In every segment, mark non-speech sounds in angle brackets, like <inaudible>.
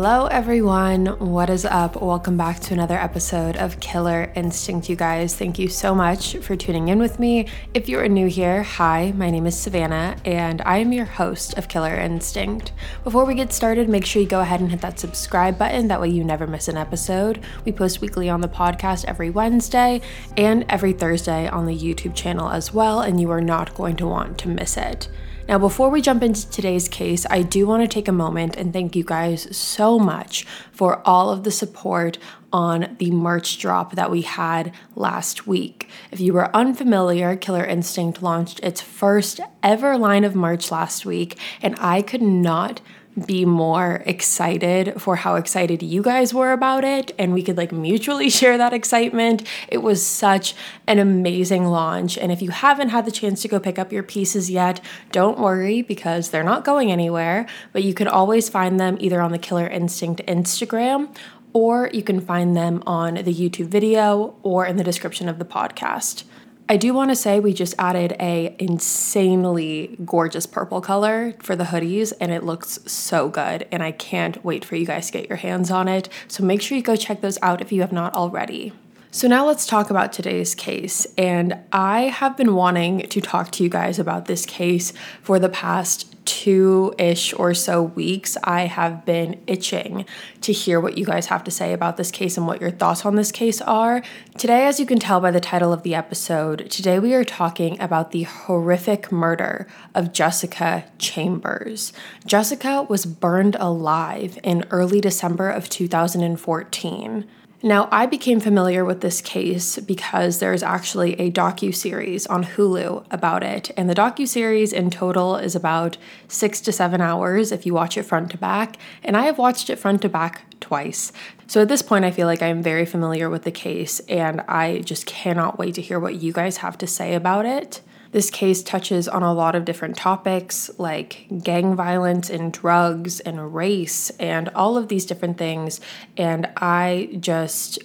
Hello, everyone. What is up? Welcome back to another episode of Killer Instinct, you guys. Thank you so much for tuning in with me. If you are new here, hi, my name is Savannah, and I am your host of Killer Instinct. Before we get started, make sure you go ahead and hit that subscribe button. That way, you never miss an episode. We post weekly on the podcast every Wednesday and every Thursday on the YouTube channel as well, and you are not going to want to miss it. Now, before we jump into today's case, I do want to take a moment and thank you guys so much for all of the support on the merch drop that we had last week. If you were unfamiliar, Killer Instinct launched its first ever line of merch last week, and I could not be more excited for how excited you guys were about it and we could like mutually <laughs> share that excitement. It was such an amazing launch and if you haven't had the chance to go pick up your pieces yet, don't worry because they're not going anywhere, but you can always find them either on the Killer Instinct Instagram or you can find them on the YouTube video or in the description of the podcast. I do want to say we just added a insanely gorgeous purple color for the hoodies and it looks so good and I can't wait for you guys to get your hands on it. So make sure you go check those out if you have not already. So now let's talk about today's case. And I have been wanting to talk to you guys about this case for the past two ish or so weeks, I have been itching to hear what you guys have to say about this case and what your thoughts on this case are. Today, as you can tell by the title of the episode, today we are talking about the horrific murder of Jessica Chambers. Jessica was burned alive in early December of 2014. Now, I became familiar with this case because there's actually a docu-series on Hulu about it, and the docu-series in total is about 6 to 7 hours if you watch it front to back, and I have watched it front to back twice. So at this point I feel like I'm very familiar with the case and I just cannot wait to hear what you guys have to say about it. This case touches on a lot of different topics like gang violence and drugs and race and all of these different things. And I just,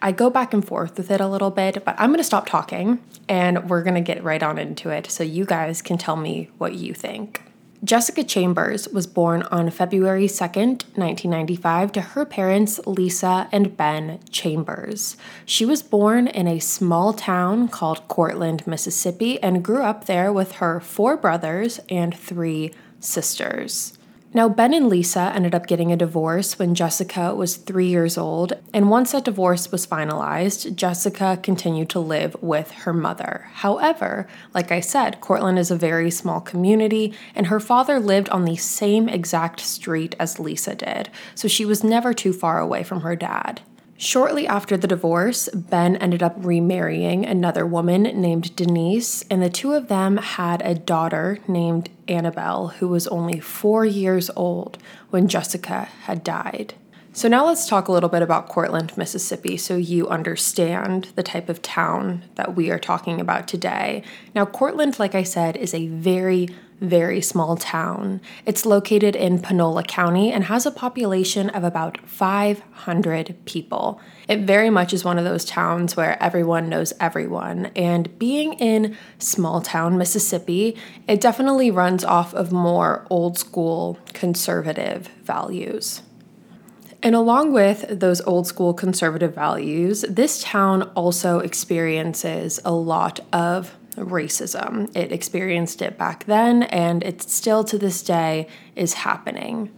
I go back and forth with it a little bit, but I'm going to stop talking and we're going to get right on into it so you guys can tell me what you think. Jessica Chambers was born on February 2nd, 1995, to her parents, Lisa and Ben Chambers. She was born in a small town called Courtland, Mississippi, and grew up there with her four brothers and three sisters. Now, Ben and Lisa ended up getting a divorce when Jessica was three years old, and once that divorce was finalized, Jessica continued to live with her mother. However, like I said, Courtland is a very small community, and her father lived on the same exact street as Lisa did, so she was never too far away from her dad. Shortly after the divorce, Ben ended up remarrying another woman named Denise, and the two of them had a daughter named Annabelle, who was only four years old when Jessica had died. So, now let's talk a little bit about Courtland, Mississippi, so you understand the type of town that we are talking about today. Now, Courtland, like I said, is a very very small town. It's located in Panola County and has a population of about 500 people. It very much is one of those towns where everyone knows everyone. And being in small town Mississippi, it definitely runs off of more old school conservative values. And along with those old school conservative values, this town also experiences a lot of racism. It experienced it back then, and it still to this day is happening.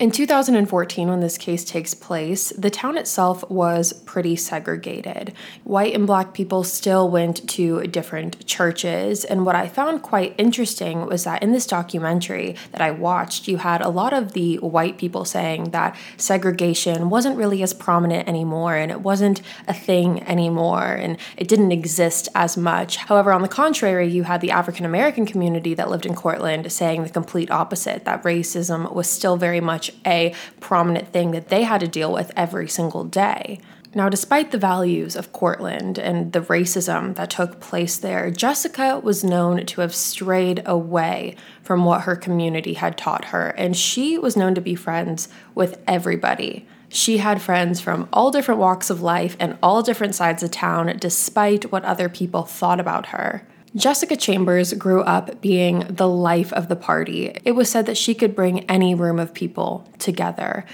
In 2014, when this case takes place, the town itself was pretty segregated. White and black people still went to different churches, and what I found quite interesting was that in this documentary that I watched, you had a lot of the white people saying that segregation wasn't really as prominent anymore and it wasn't a thing anymore and it didn't exist as much. However, on the contrary, you had the African American community that lived in Courtland saying the complete opposite that racism was still very much much a prominent thing that they had to deal with every single day. Now, despite the values of Courtland and the racism that took place there, Jessica was known to have strayed away from what her community had taught her, and she was known to be friends with everybody. She had friends from all different walks of life and all different sides of town, despite what other people thought about her. Jessica Chambers grew up being the life of the party. It was said that she could bring any room of people together.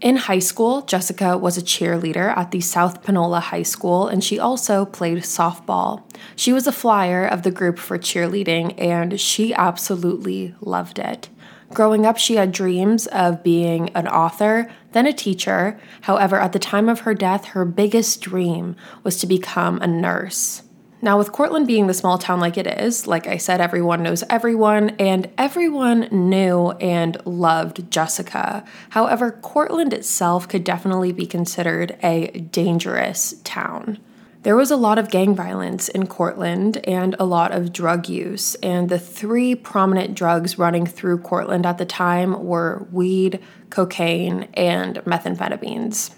In high school, Jessica was a cheerleader at the South Panola High School and she also played softball. She was a flyer of the group for cheerleading and she absolutely loved it. Growing up, she had dreams of being an author, then a teacher. However, at the time of her death, her biggest dream was to become a nurse. Now, with Courtland being the small town like it is, like I said, everyone knows everyone, and everyone knew and loved Jessica. However, Courtland itself could definitely be considered a dangerous town. There was a lot of gang violence in Courtland and a lot of drug use, and the three prominent drugs running through Courtland at the time were weed, cocaine, and methamphetamines.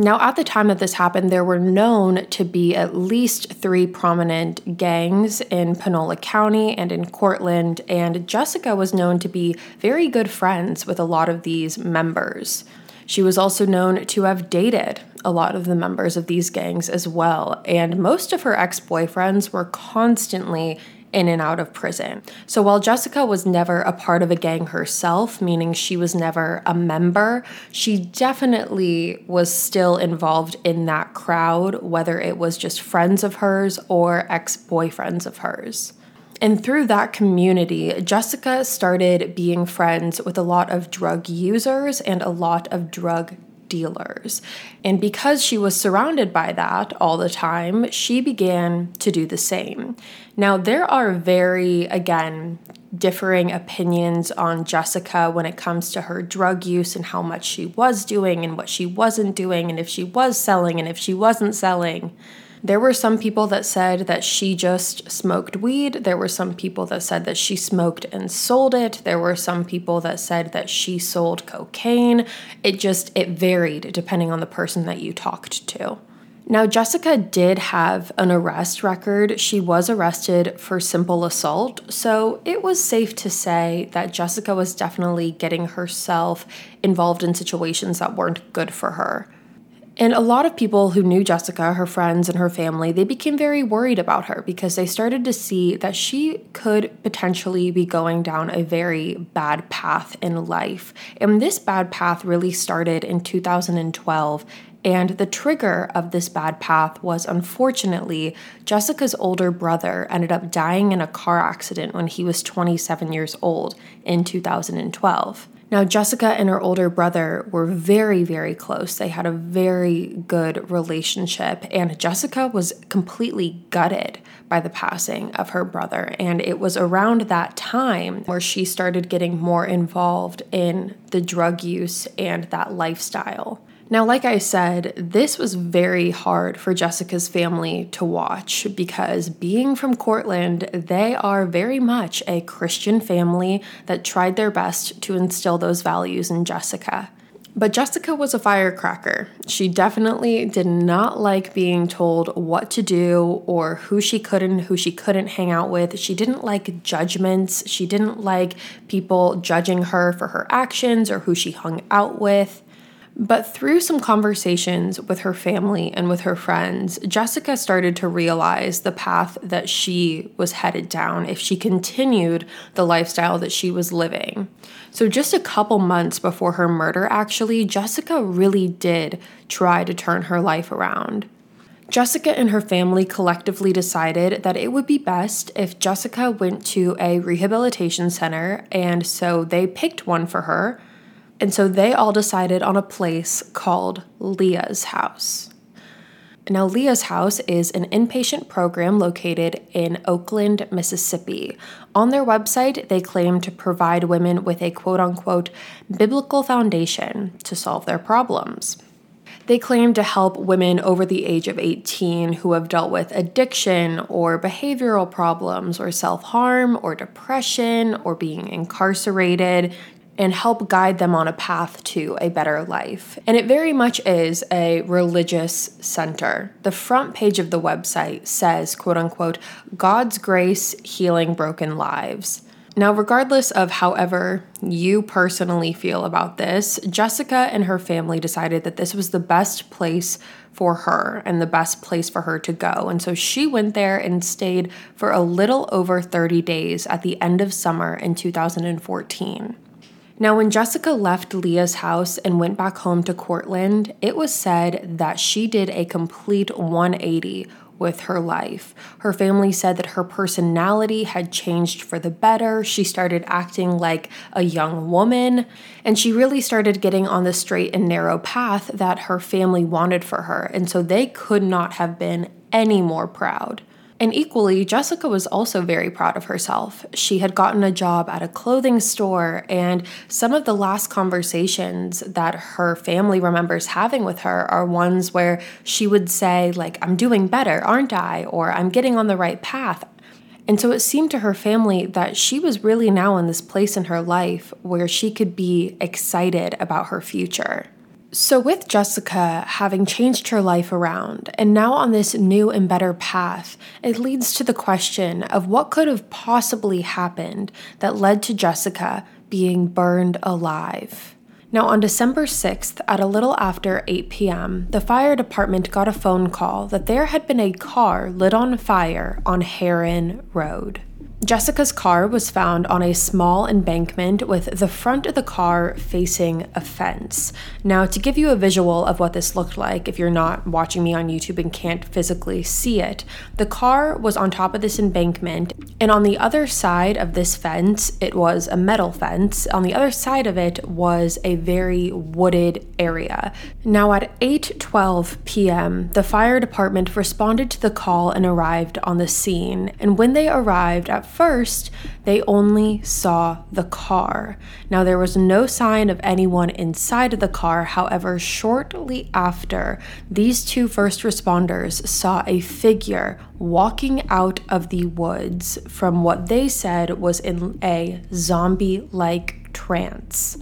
Now, at the time that this happened, there were known to be at least three prominent gangs in Panola County and in Courtland, and Jessica was known to be very good friends with a lot of these members. She was also known to have dated a lot of the members of these gangs as well, and most of her ex boyfriends were constantly in and out of prison. So while Jessica was never a part of a gang herself, meaning she was never a member, she definitely was still involved in that crowd, whether it was just friends of hers or ex boyfriends of hers. And through that community, Jessica started being friends with a lot of drug users and a lot of drug dealers. And because she was surrounded by that all the time, she began to do the same. Now, there are very, again, differing opinions on Jessica when it comes to her drug use and how much she was doing and what she wasn't doing, and if she was selling and if she wasn't selling. There were some people that said that she just smoked weed. There were some people that said that she smoked and sold it. There were some people that said that she sold cocaine. It just it varied depending on the person that you talked to. Now, Jessica did have an arrest record. She was arrested for simple assault, so it was safe to say that Jessica was definitely getting herself involved in situations that weren't good for her. And a lot of people who knew Jessica, her friends and her family, they became very worried about her because they started to see that she could potentially be going down a very bad path in life. And this bad path really started in 2012 and the trigger of this bad path was unfortunately Jessica's older brother ended up dying in a car accident when he was 27 years old in 2012. Now, Jessica and her older brother were very, very close. They had a very good relationship, and Jessica was completely gutted by the passing of her brother. And it was around that time where she started getting more involved in the drug use and that lifestyle. Now, like I said, this was very hard for Jessica's family to watch because being from Courtland, they are very much a Christian family that tried their best to instill those values in Jessica. But Jessica was a firecracker. She definitely did not like being told what to do or who she could and who she couldn't hang out with. She didn't like judgments. She didn't like people judging her for her actions or who she hung out with. But through some conversations with her family and with her friends, Jessica started to realize the path that she was headed down if she continued the lifestyle that she was living. So, just a couple months before her murder, actually, Jessica really did try to turn her life around. Jessica and her family collectively decided that it would be best if Jessica went to a rehabilitation center, and so they picked one for her And so they all decided on a place called Leah's house. Now, Leah's House is an inpatient program located in Oakland, Mississippi. On their website, they claim to provide women with a quote unquote biblical foundation to solve their problems. They claim to help women over the age of 18 who have dealt with addiction or behavioral problems or self harm or depression or being incarcerated and help guide them on a path to a better life. And it very much is a religious center. The front page of the website says, quote unquote, God's grace healing broken lives. Now, regardless of however you personally feel about this, Jessica and her family decided that this was the best place for her and the best place for her to go. And so she went there and stayed for a little over 30 days at the end of summer in 2014. Now, when Jessica left Leah's house and went back home to Courtland, it was said that she did a complete 180 with her life. Her family said that her personality had changed for the better. She started acting like a young woman, and she really started getting on the straight and narrow path that her family wanted for her. And so they could not have been any more proud. And equally, Jessica was also very proud of herself. She had gotten a job at a clothing store, and some of the last conversations that her family remembers having with her are ones where she would say, like, I'm doing better, aren't I? Or I'm getting on the right path. And so it seemed to her family that she was really now in this place in her life where she could be excited about her future. So, with Jessica having changed her life around and now on this new and better path, it leads to the question of what could have possibly happened that led to Jessica being burned alive. Now, on December 6th, at a little after 8 p.m., the fire department got a phone call that there had been a car lit on fire on Herron Road. Jessica's car was found on a small embankment with the front of the car facing a fence. Now, to give you a visual of what this looked like, if you're not watching me on YouTube and can't physically see it, the car was on top of this embankment, and on the other side of this fence, it was a metal fence. On the other side of it was a very wooded area. Now, at 8:12 p.m., the fire department responded to the call and arrived on the scene. And when they arrived at first, they only saw the car. Now, there was no sign of anyone inside of the car. However, shortly after, these two first responders saw a figure walking out of the woods from what they said was in a zombie like trance.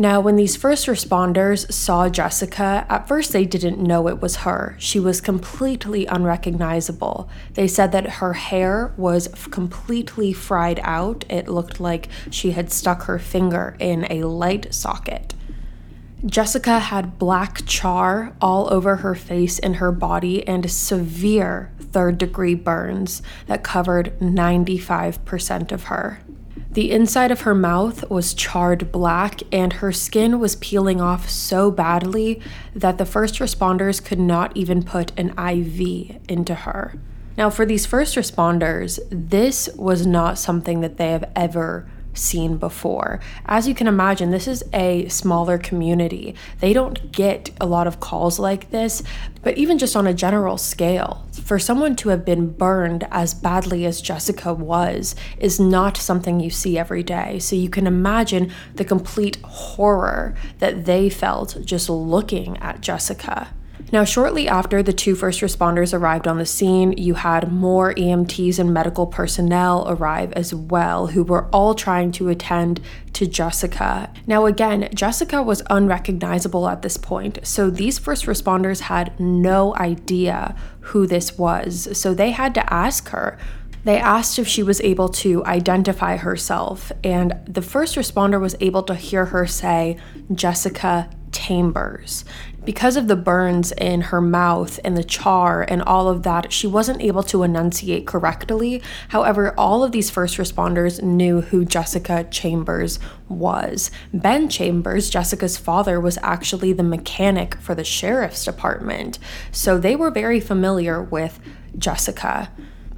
Now, when these first responders saw Jessica, at first they didn't know it was her. She was completely unrecognizable. They said that her hair was completely fried out. It looked like she had stuck her finger in a light socket. Jessica had black char all over her face and her body and severe third degree burns that covered 95% of her. The inside of her mouth was charred black, and her skin was peeling off so badly that the first responders could not even put an IV into her. Now, for these first responders, this was not something that they have ever seen before. As you can imagine, this is a smaller community. They don't get a lot of calls like this, but even just on a general scale, for someone to have been burned as badly as Jessica was is not something you see every day. So you can imagine the complete horror that they felt just looking at Jessica. Now, shortly after the two first responders arrived on the scene, you had more EMTs and medical personnel arrive as well, who were all trying to attend to Jessica. Now, again, Jessica was unrecognizable at this point, so these first responders had no idea who this was, so they had to ask her. They asked if she was able to identify herself, and the first responder was able to hear her say, Jessica Chambers. Because of the burns in her mouth and the char and all of that, she wasn't able to enunciate correctly. However, all of these first responders knew who Jessica Chambers was. Ben Chambers, Jessica's father, was actually the mechanic for the sheriff's department. So they were very familiar with Jessica.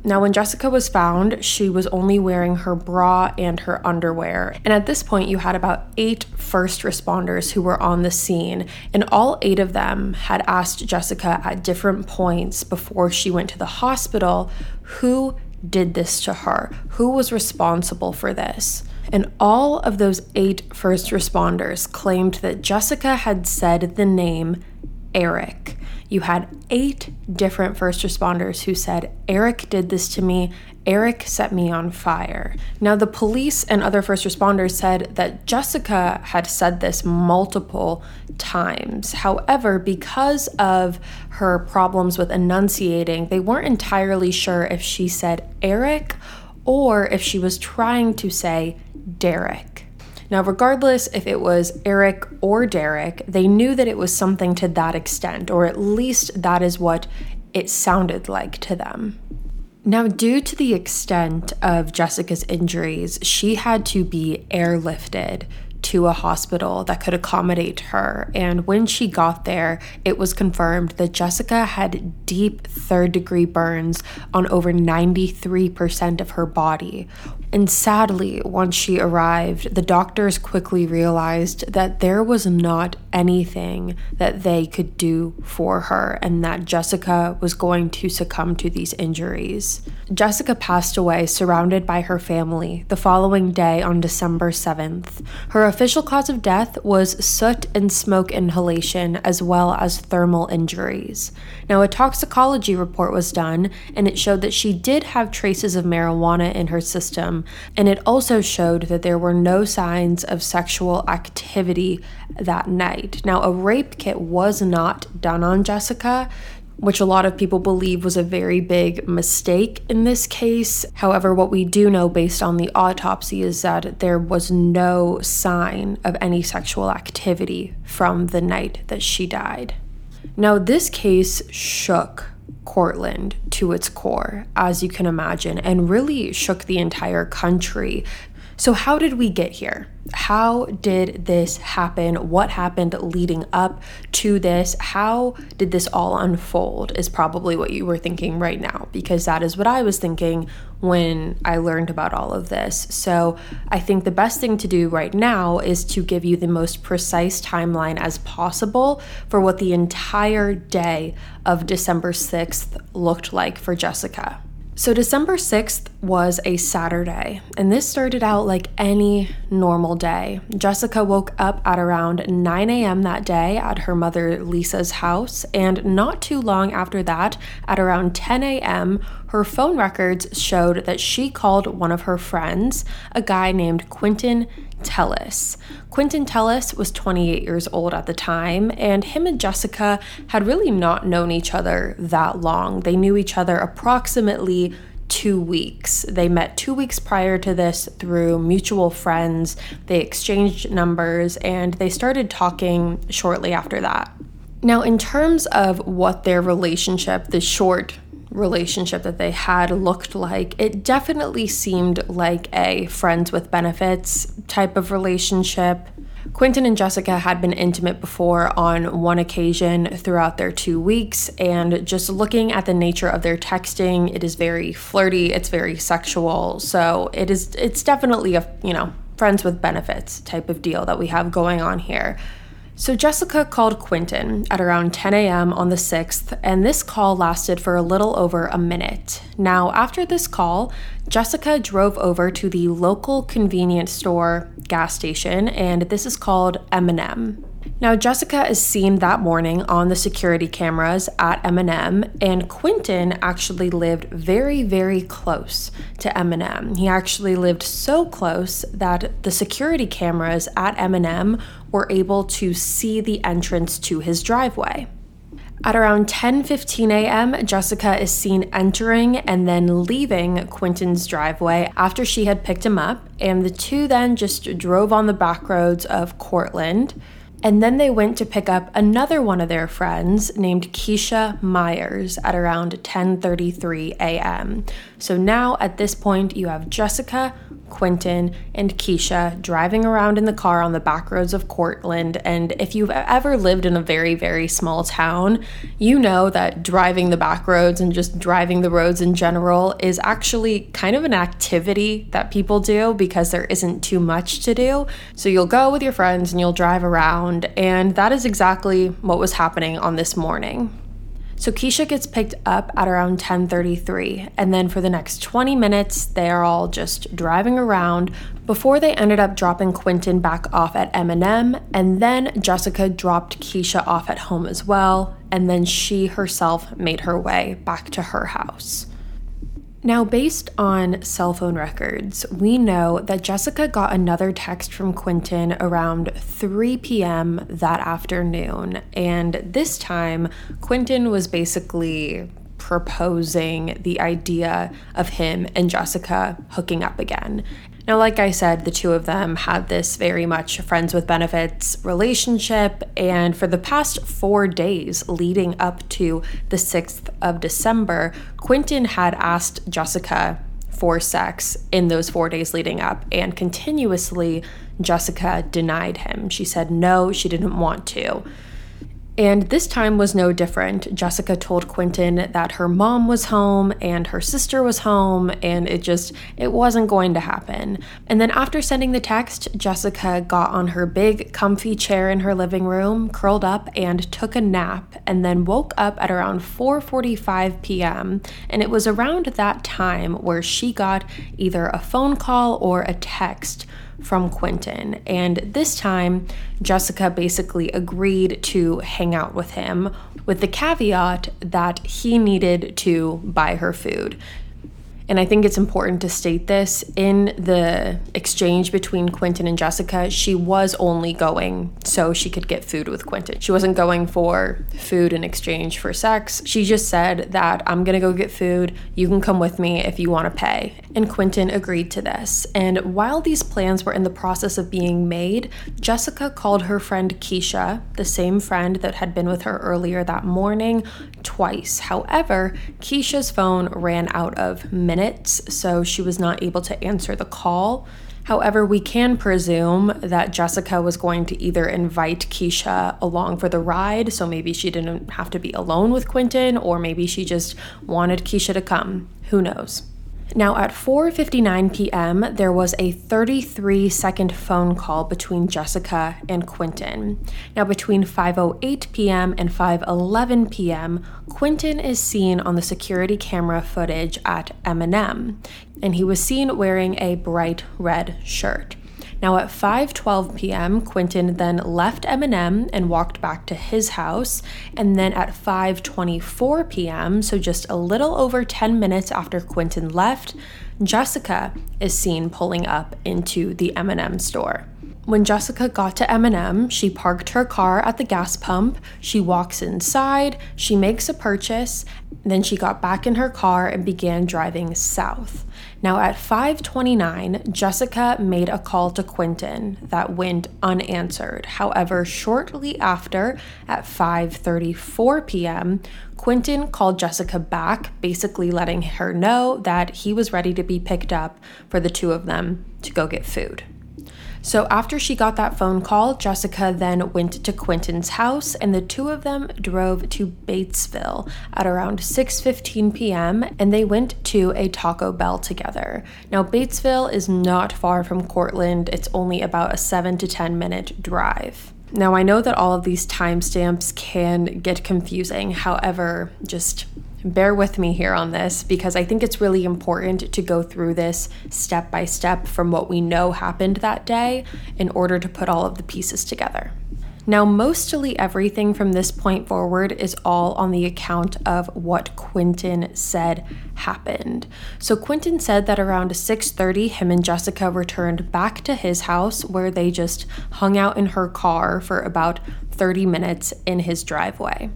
Now, when Jessica was found, she was only wearing her bra and her underwear. And at this point, you had about eight first responders who were on the scene, and all eight of them had asked Jessica at different points before she went to the hospital who did this to her, who was responsible for this. And all of those eight first responders claimed that Jessica had said the name Eric. You had eight different first responders who said, Eric did this to me. Eric set me on fire. Now, the police and other first responders said that Jessica had said this multiple times. However, because of her problems with enunciating, they weren't entirely sure if she said Eric or if she was trying to say Derek. Now, regardless if it was Eric or Derek, they knew that it was something to that extent, or at least that is what it sounded like to them. Now, due to the extent of Jessica's injuries, she had to be airlifted to a hospital that could accommodate her. And when she got there, it was confirmed that Jessica had deep third degree burns on over 93% of her body. And sadly, once she arrived, the doctors quickly realized that there was not anything that they could do for her and that Jessica was going to succumb to these injuries. Jessica passed away surrounded by her family the following day on December 7th. Her official cause of death was soot and smoke inhalation, as well as thermal injuries. Now, a toxicology report was done, and it showed that she did have traces of marijuana in her system, and it also showed that there were no signs of sexual activity that night. Now, a rape kit was not done on Jessica which a lot of people believe was a very big mistake in this case. However, what we do know based on the autopsy is that there was no sign of any sexual activity from the night that she died. Now, this case shook Courtland to its core, as you can imagine, and really shook the entire country. So, how did we get here? How did this happen? What happened leading up to this? How did this all unfold? Is probably what you were thinking right now, because that is what I was thinking when I learned about all of this. So, I think the best thing to do right now is to give you the most precise timeline as possible for what the entire day of December 6th looked like for Jessica. So, December 6th was a Saturday, and this started out like any normal day. Jessica woke up at around 9 a.m. that day at her mother Lisa's house, and not too long after that, at around 10 a.m., her phone records showed that she called one of her friends, a guy named Quinton Tellis. Quinton Tellis was 28 years old at the time, and him and Jessica had really not known each other that long. They knew each other approximately two weeks. They met two weeks prior to this through mutual friends. They exchanged numbers and they started talking shortly after that. Now, in terms of what their relationship, the short relationship that they had looked like, it definitely seemed like a friends with benefits type of relationship. Quinton and Jessica had been intimate before on one occasion throughout their two weeks, and just looking at the nature of their texting, it is very flirty, it's very sexual. So it is it's definitely a you know, friends with benefits type of deal that we have going on here. So, Jessica called Quinton at around 10 a.m. on the 6th, and this call lasted for a little over a minute. Now, after this call, Jessica drove over to the local convenience store gas station, and this is called M&M. Now, Jessica is seen that morning on the security cameras at M&M, and Quinton actually lived very, very close to M&M. He actually lived so close that the security cameras at M&M were able to see the entrance to his driveway. At around 10:15 a.m., Jessica is seen entering and then leaving Quinton's driveway after she had picked him up, and the two then just drove on the back roads of Courtland. And then they went to pick up another one of their friends named Keisha Myers at around 10:33 a.m. So now at this point you have Jessica, Quinton, and Keisha driving around in the car on the back roads of Courtland. And if you've ever lived in a very, very small town, you know that driving the back roads and just driving the roads in general is actually kind of an activity that people do because there isn't too much to do. So you'll go with your friends and you'll drive around. And that is exactly what was happening on this morning. So Keisha gets picked up at around 10:33 and then for the next 20 minutes they are all just driving around before they ended up dropping Quinton back off at M&M and then Jessica dropped Keisha off at home as well and then she herself made her way back to her house. Now, based on cell phone records, we know that Jessica got another text from Quinton around 3 p.m. that afternoon. And this time, Quinton was basically proposing the idea of him and Jessica hooking up again. Now, like I said, the two of them had this very much friends with benefits relationship, and for the past four days leading up to the 6th of December, Quinton had asked Jessica for sex in those four days leading up, and continuously Jessica denied him. She said no, she didn't want to. And this time was no different. Jessica told Quinton that her mom was home and her sister was home, and it just it wasn't going to happen. And then after sending the text, Jessica got on her big comfy chair in her living room, curled up and took a nap, and then woke up at around 4:45 p.m. And it was around that time where she got either a phone call or a text from Quinton. And this time, Jessica basically agreed to hang out with him with the caveat that he needed to buy her food. And I think it's important to state this in the exchange between Quinton and Jessica, she was only going so she could get food with Quinton. She wasn't going for food in exchange for sex. She just said that I'm gonna go get food. You can come with me if you wanna pay. And Quinton agreed to this. And while these plans were in the process of being made, Jessica called her friend Keisha, the same friend that had been with her earlier that morning, twice. However, Keisha's phone ran out of minutes, so she was not able to answer the call. However, we can presume that Jessica was going to either invite Keisha along for the ride, so maybe she didn't have to be alone with Quinton, or maybe she just wanted Keisha to come. Who knows? Now, at 4:59 p.m., there was a 33-second phone call between Jessica and Quinton. Now, between 5:08 p.m. and 5:11 p.m., Quinton is seen on the security camera footage at M&M, and he was seen wearing a bright red shirt. Now at 5:12 p.m., Quinton then left M&M and walked back to his house, and then at 5:24 p.m., so just a little over 10 minutes after Quinton left, Jessica is seen pulling up into the M&M store. When Jessica got to M&M, she parked her car at the gas pump. She walks inside, she makes a purchase, then she got back in her car and began driving south. Now at 5:29, Jessica made a call to Quinton that went unanswered. However, shortly after at 5:34 p.m., Quinton called Jessica back, basically letting her know that he was ready to be picked up for the two of them to go get food. So after she got that phone call, Jessica then went to Quinton's house and the two of them drove to Batesville at around 6:15 p.m. and they went to a Taco Bell together. Now Batesville is not far from Courtland. It's only about a 7 to 10 minute drive. Now, I know that all of these timestamps can get confusing. However, just bear with me here on this because I think it's really important to go through this step by step from what we know happened that day in order to put all of the pieces together. Now, mostly everything from this point forward is all on the account of what Quinton said happened. So Quinton said that around 6:30 him and Jessica returned back to his house where they just hung out in her car for about 30 minutes in his driveway.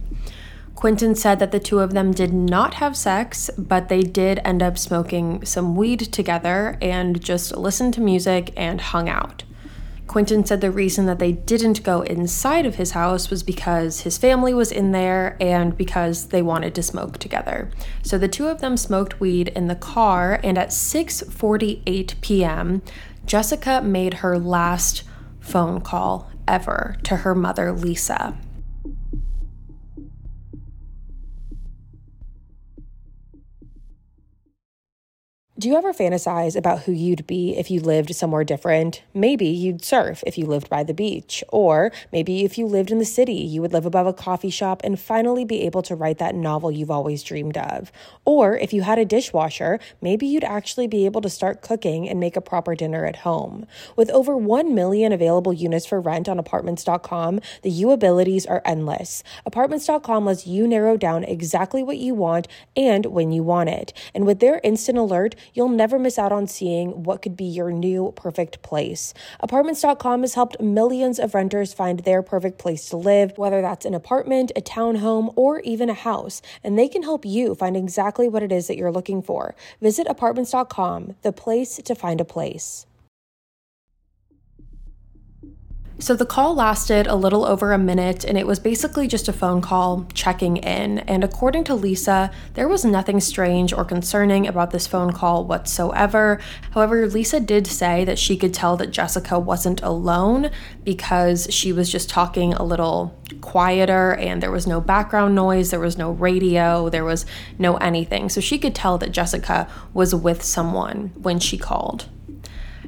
Quinton said that the two of them did not have sex, but they did end up smoking some weed together and just listened to music and hung out. Quinton said the reason that they didn't go inside of his house was because his family was in there and because they wanted to smoke together. So the two of them smoked weed in the car and at 6:48 p.m., Jessica made her last phone call ever to her mother Lisa. Do you ever fantasize about who you'd be if you lived somewhere different? Maybe you'd surf if you lived by the beach, or maybe if you lived in the city, you would live above a coffee shop and finally be able to write that novel you've always dreamed of. Or if you had a dishwasher, maybe you'd actually be able to start cooking and make a proper dinner at home. With over 1 million available units for rent on apartments.com, the you abilities are endless. Apartments.com lets you narrow down exactly what you want and when you want it. And with their instant alert, you'll never miss out on seeing what could be your new perfect place. Apartments.com has helped millions of renters find their perfect place to live, whether that's an apartment, a townhome, or even a house, and they can help you find exactly what it is that you're looking for. Visit apartments.com, the place to find a place. So the call lasted a little over a minute and it was basically just a phone call checking in. And according to Lisa, there was nothing strange or concerning about this phone call whatsoever. However, Lisa did say that she could tell that Jessica wasn't alone because she was just talking a little quieter and there was no background noise, there was no radio, there was no anything. So she could tell that Jessica was with someone when she called.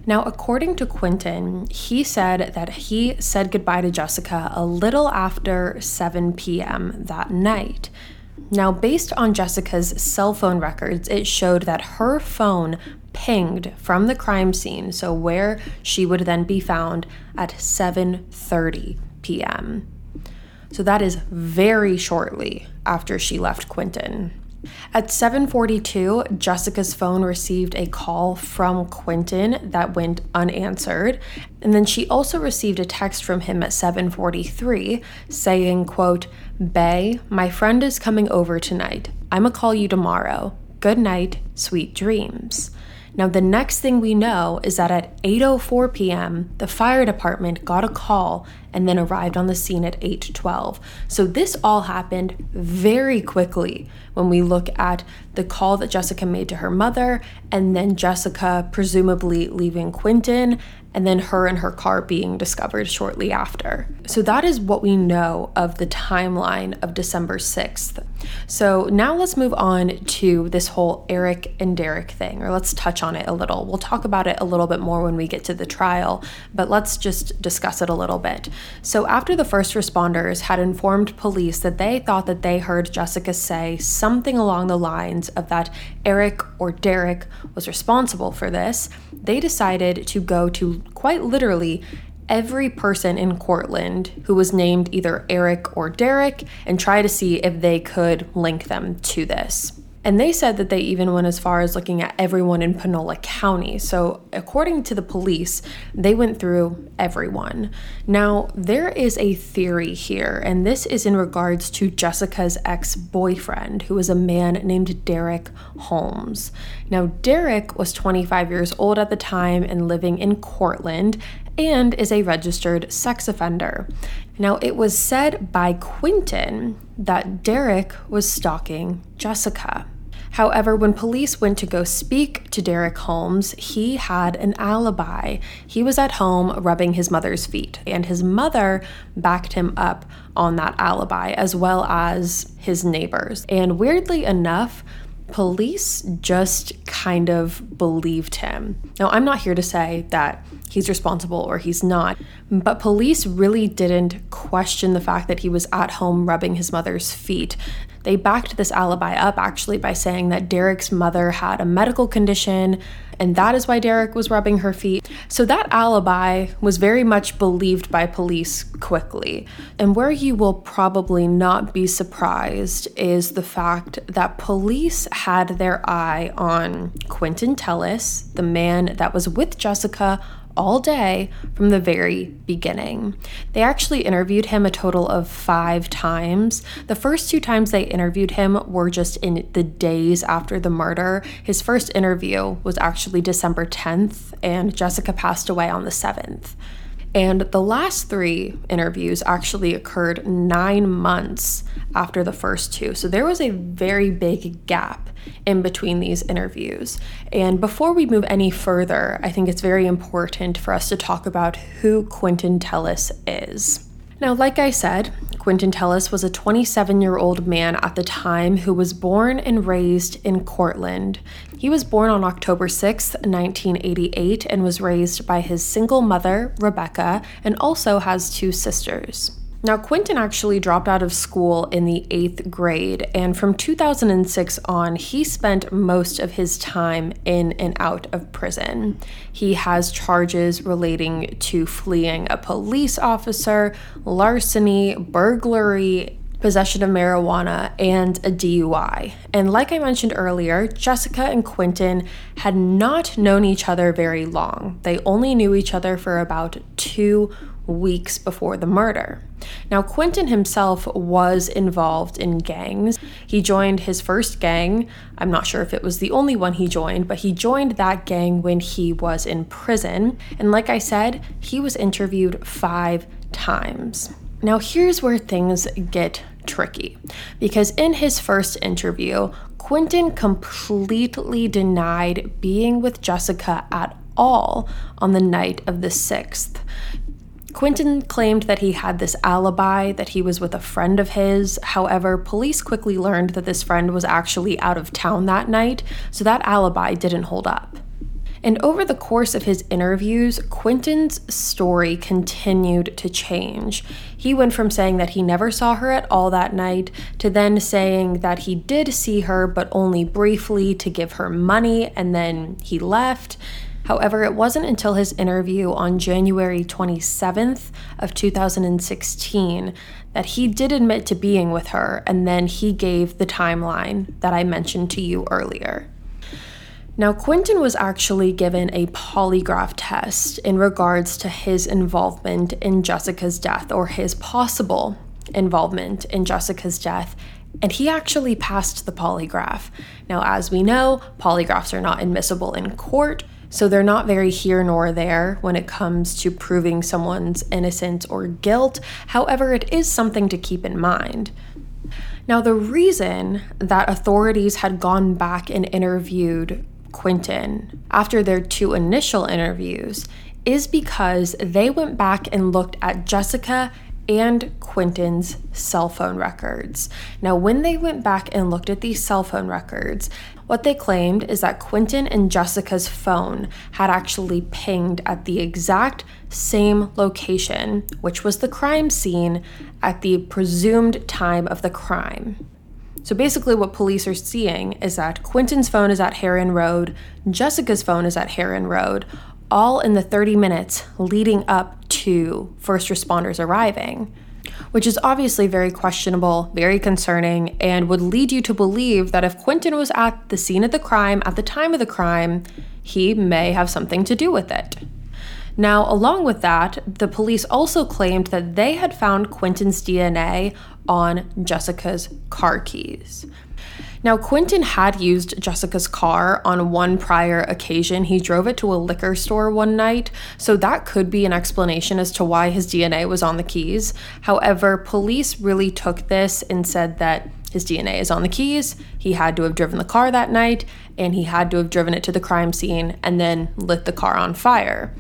Now, according to Quinton, he said that he said goodbye to Jessica a little after 7 p.m. that night. Now, based on Jessica's cell phone records, it showed that her phone pinged from the crime scene, so where she would then be found at 7:30 p.m. So that is very shortly after she left Quinton. At 7:42, Jessica's phone received a call from Quinton that went unanswered, and then she also received a text from him at 7:43 saying, quote, "Bay, my friend is coming over tonight. I'ma call you tomorrow. Good night, sweet dreams." Now, the next thing we know is that at 8:04 p.m., the fire department got a call and then arrived on the scene at 8:12. So this all happened very quickly when we look at the call that Jessica made to her mother and then Jessica presumably leaving Quinton and then her and her car being discovered shortly after. So that is what we know of the timeline of December 6th. So now let's move on to this whole Eric and Derek thing, or let's touch on it a little. We'll talk about it a little bit more when we get to the trial, but let's just discuss it a little bit. So after the first responders had informed police that they thought that they heard Jessica say something along the lines of that Eric or Derek was responsible for this, they decided to go to quite literally every person in Courtland who was named either Eric or Derek and try to see if they could link them to this. And they said that they even went as far as looking at everyone in Panola County. So, according to the police, they went through everyone. Now, there is a theory here, and this is in regards to Jessica's ex boyfriend, who was a man named Derek Holmes. Now, Derek was 25 years old at the time and living in Courtland and is a registered sex offender. Now, it was said by Quinton that Derek was stalking Jessica. However, when police went to go speak to Derek Holmes, he had an alibi. He was at home rubbing his mother's feet, and his mother backed him up on that alibi, as well as his neighbors. And weirdly enough, police just kind of believed him. Now, I'm not here to say that he's responsible or he's not, but police really didn't question the fact that he was at home rubbing his mother's feet. They backed this alibi up actually by saying that Derek's mother had a medical condition and that is why Derek was rubbing her feet. So that alibi was very much believed by police quickly. And where you will probably not be surprised is the fact that police had their eye on Quinton Tellis, the man that was with Jessica all day from the very beginning. They actually interviewed him a total of five times. The first two times they interviewed him were just in the days after the murder. His first interview was actually December 10th, and Jessica passed away on the 7th. And the last three interviews actually occurred nine months after the first two. So there was a very big gap in between these interviews. And before we move any further, I think it's very important for us to talk about who Quinton Tellis is. Now, like I said, Quinton Tellis was a 27 year old man at the time who was born and raised in Courtland. He was born on October 6, 1988, and was raised by his single mother, Rebecca, and also has two sisters. Now, Quinton actually dropped out of school in the eighth grade, and from 2006 on, he spent most of his time in and out of prison. He has charges relating to fleeing a police officer, larceny, burglary, possession of marijuana, and a DUI. And like I mentioned earlier, Jessica and Quinton had not known each other very long. They only knew each other for about two weeks before the murder. Now, Quinton himself was involved in gangs. He joined his first gang. I'm not sure if it was the only one he joined, but he joined that gang when he was in prison. And like I said, he was interviewed five times. Now, here's where things get tricky because in his first interview, Quinton completely denied being with Jessica at all on the night of the 6th. Quinton claimed that he had this alibi, that he was with a friend of his. However, police quickly learned that this friend was actually out of town that night, so that alibi didn't hold up. And over the course of his interviews, Quinton's story continued to change. He went from saying that he never saw her at all that night to then saying that he did see her, but only briefly to give her money and then he left. However, it wasn't until his interview on January 27th of 2016 that he did admit to being with her and then he gave the timeline that I mentioned to you earlier. Now, Quinton was actually given a polygraph test in regards to his involvement in Jessica's death or his possible involvement in Jessica's death and he actually passed the polygraph. Now, as we know, polygraphs are not admissible in court, so they're not very here nor there when it comes to proving someone's innocence or guilt. However, it is something to keep in mind. Now, the reason that authorities had gone back and interviewed Quinton after their two initial interviews is because they went back and looked at Jessica and Quinton's cell phone records. Now, when they went back and looked at these cell phone records, what they claimed is that Quinton and Jessica's phone had actually pinged at the exact same location, which was the crime scene at the presumed time of the crime. So basically, what police are seeing is that Quinton's phone is at Herron Road, Jessica's phone is at Herron Road, all in the 30 minutes leading up to first responders arriving, which is obviously very questionable, very concerning, and would lead you to believe that if Quinton was at the scene of the crime at the time of the crime, he may have something to do with it. Now, along with that, the police also claimed that they had found Quinton's DNA on Jessica's car keys. Now, Quinton had used Jessica's car on one prior occasion. He drove it to a liquor store one night, so that could be an explanation as to why his DNA was on the keys. However, police really took this and said that his DNA is on the keys, he had to have driven the car that night, and he had to have driven it to the crime scene and then lit the car on fire.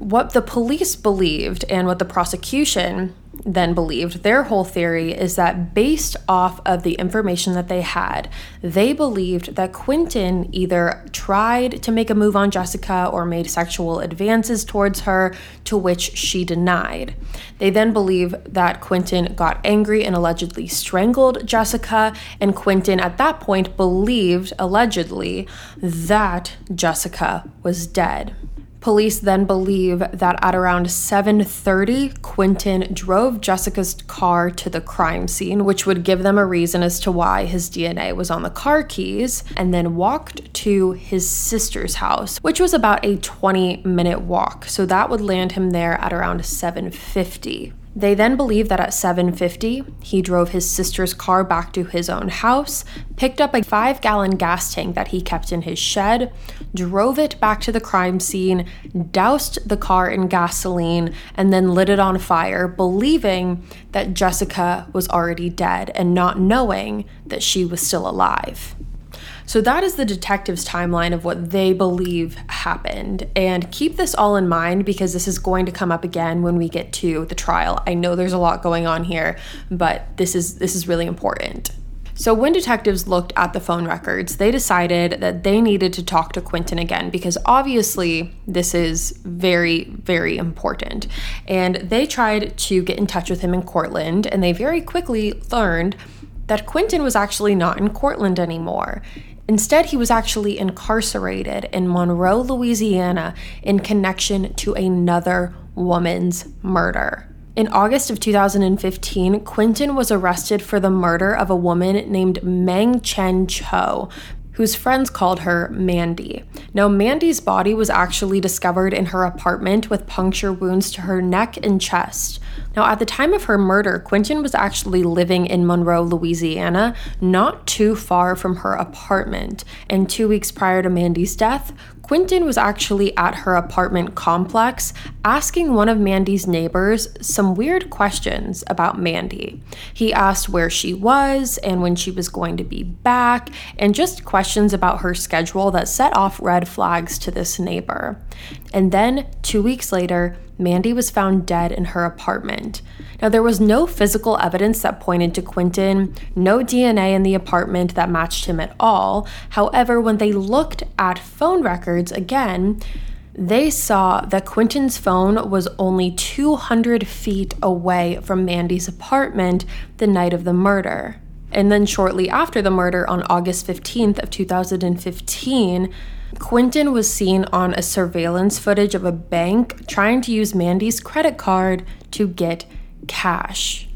What the police believed and what the prosecution then believed, their whole theory is that based off of the information that they had, they believed that Quinton either tried to make a move on Jessica or made sexual advances towards her, to which she denied. They then believe that Quinton got angry and allegedly strangled Jessica, and Quinton at that point believed, allegedly, that Jessica was dead. Police then believe that at around 7:30, Quinton drove Jessica's car to the crime scene, which would give them a reason as to why his DNA was on the car keys, and then walked to his sister's house, which was about a 20-minute walk. So that would land him there at around 7:50. They then believe that at 7:50, he drove his sister's car back to his own house, picked up a 5-gallon gas tank that he kept in his shed, drove it back to the crime scene, doused the car in gasoline, and then lit it on fire, believing that Jessica was already dead and not knowing that she was still alive. So that is the detective's timeline of what they believe happened. And keep this all in mind because this is going to come up again when we get to the trial. I know there's a lot going on here, but this is this is really important. So, when detectives looked at the phone records, they decided that they needed to talk to Quinton again because obviously this is very, very important. And they tried to get in touch with him in Courtland, and they very quickly learned that Quinton was actually not in Courtland anymore. Instead, he was actually incarcerated in Monroe, Louisiana, in connection to another woman's murder. In August of 2015, Quinton was arrested for the murder of a woman named Meng Chen Cho, whose friends called her Mandy. Now, Mandy's body was actually discovered in her apartment with puncture wounds to her neck and chest. Now, at the time of her murder, Quinton was actually living in Monroe, Louisiana, not too far from her apartment. And two weeks prior to Mandy's death, Quinton was actually at her apartment complex asking one of Mandy's neighbors some weird questions about Mandy. He asked where she was and when she was going to be back, and just questions about her schedule that set off red flags to this neighbor. And then, two weeks later, Mandy was found dead in her apartment. Now, there was no physical evidence that pointed to Quinton, no DNA in the apartment that matched him at all. However, when they looked at phone records again, they saw that Quinton's phone was only 200 feet away from Mandy's apartment the night of the murder. And then shortly after the murder on August 15th of 2015, Quinton was seen on a surveillance footage of a bank trying to use Mandy's credit card to get cash.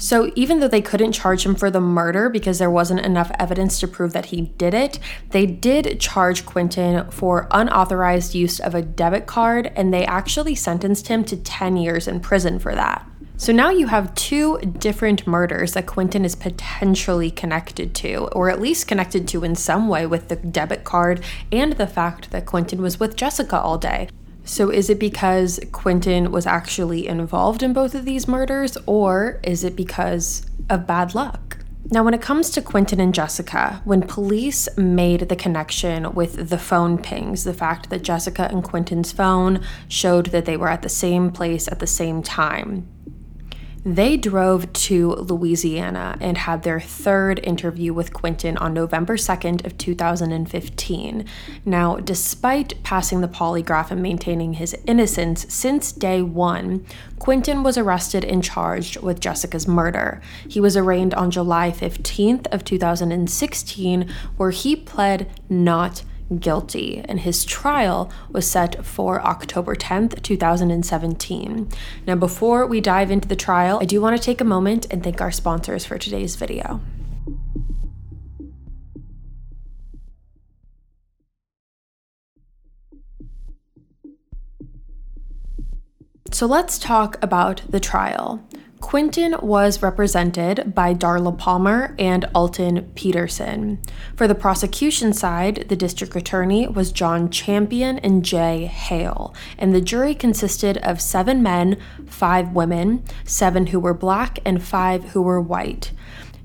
So, even though they couldn't charge him for the murder because there wasn't enough evidence to prove that he did it, they did charge Quinton for unauthorized use of a debit card and they actually sentenced him to 10 years in prison for that. So now you have two different murders that Quinton is potentially connected to, or at least connected to in some way with the debit card and the fact that Quinton was with Jessica all day. So is it because Quinton was actually involved in both of these murders, or is it because of bad luck? Now, when it comes to Quinton and Jessica, when police made the connection with the phone pings, the fact that Jessica and Quinton's phone showed that they were at the same place at the same time, they drove to Louisiana and had their third interview with Quinton on November 2nd of 2015. Now, despite passing the polygraph and maintaining his innocence since day 1, Quinton was arrested and charged with Jessica's murder. He was arraigned on July 15th of 2016 where he pled not guilty, and his trial was set for October 10th, 2017. Now, before we dive into the trial, I do want to take a moment and thank our sponsors for today's video. So let's talk about the trial. Quinton was represented by Darla Palmer and Alton Peterson. For the prosecution side, the district attorney was John Champion and Jay Hale, and the jury consisted of seven men, five women, seven who were black, and five who were white.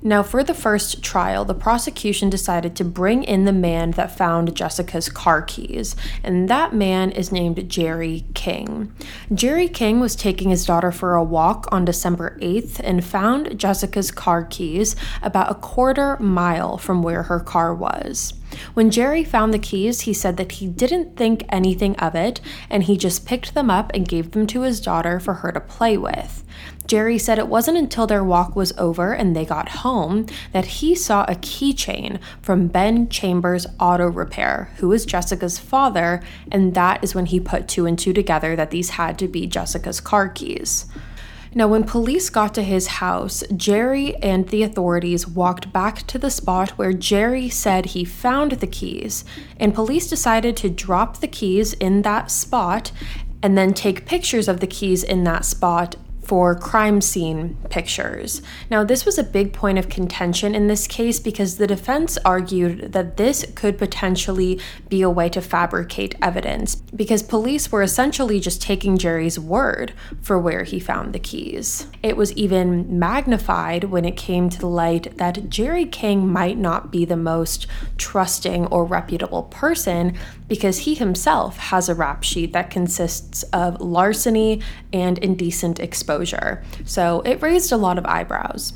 Now, for the first trial, the prosecution decided to bring in the man that found Jessica's car keys, and that man is named Jerry King. Jerry King was taking his daughter for a walk on December 8th and found Jessica's car keys about a quarter mile from where her car was. When Jerry found the keys, he said that he didn't think anything of it and he just picked them up and gave them to his daughter for her to play with. Jerry said it wasn't until their walk was over and they got home that he saw a keychain from Ben Chambers Auto Repair, who is Jessica's father, and that is when he put two and two together that these had to be Jessica's car keys. Now, when police got to his house, Jerry and the authorities walked back to the spot where Jerry said he found the keys, and police decided to drop the keys in that spot and then take pictures of the keys in that spot for crime scene pictures. Now, this was a big point of contention in this case because the defense argued that this could potentially be a way to fabricate evidence because police were essentially just taking Jerry's word for where he found the keys. It was even magnified when it came to the light that Jerry King might not be the most trusting or reputable person because he himself has a rap sheet that consists of larceny and indecent exposure. So it raised a lot of eyebrows.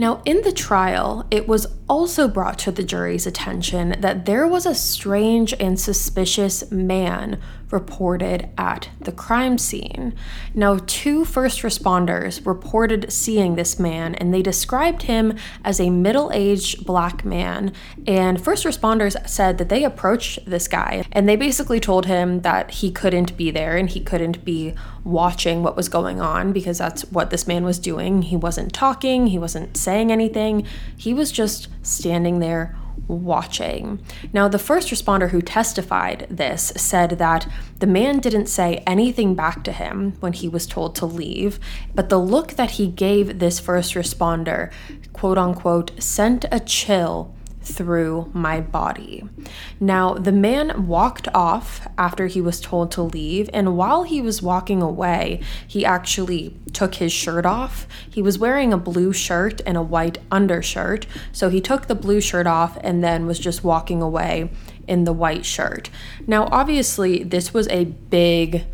Now, in the trial, it was also brought to the jury's attention that there was a strange and suspicious man reported at the crime scene. Now, two first responders reported seeing this man and they described him as a middle aged black man. And first responders said that they approached this guy and they basically told him that he couldn't be there and he couldn't be watching what was going on because that's what this man was doing. He wasn't talking, he wasn't saying anything, he was just standing there watching. Now, the first responder who testified this said that the man didn't say anything back to him when he was told to leave, but the look that he gave this first responder, quote unquote, sent a chill through my body. Now, the man walked off after he was told to leave, and while he was walking away, he actually took his shirt off. He was wearing a blue shirt and a white undershirt, so he took the blue shirt off and then was just walking away in the white shirt. Now, obviously, this was a big